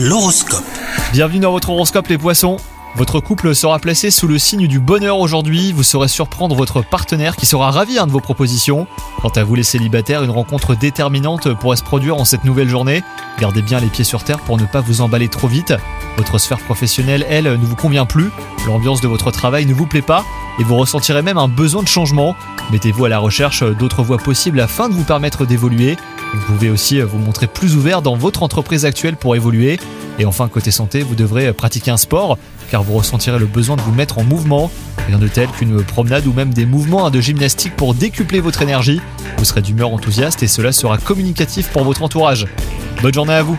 L'horoscope. Bienvenue dans votre horoscope les poissons. Votre couple sera placé sous le signe du bonheur aujourd'hui, vous saurez surprendre votre partenaire qui sera ravi hein, de vos propositions. Quant à vous les célibataires, une rencontre déterminante pourrait se produire en cette nouvelle journée. Gardez bien les pieds sur terre pour ne pas vous emballer trop vite. Votre sphère professionnelle, elle, ne vous convient plus, l'ambiance de votre travail ne vous plaît pas, et vous ressentirez même un besoin de changement. Mettez-vous à la recherche d'autres voies possibles afin de vous permettre d'évoluer. Vous pouvez aussi vous montrer plus ouvert dans votre entreprise actuelle pour évoluer. Et enfin, côté santé, vous devrez pratiquer un sport car vous ressentirez le besoin de vous mettre en mouvement. Rien de tel qu'une promenade ou même des mouvements de gymnastique pour décupler votre énergie. Vous serez d'humeur enthousiaste et cela sera communicatif pour votre entourage. Bonne journée à vous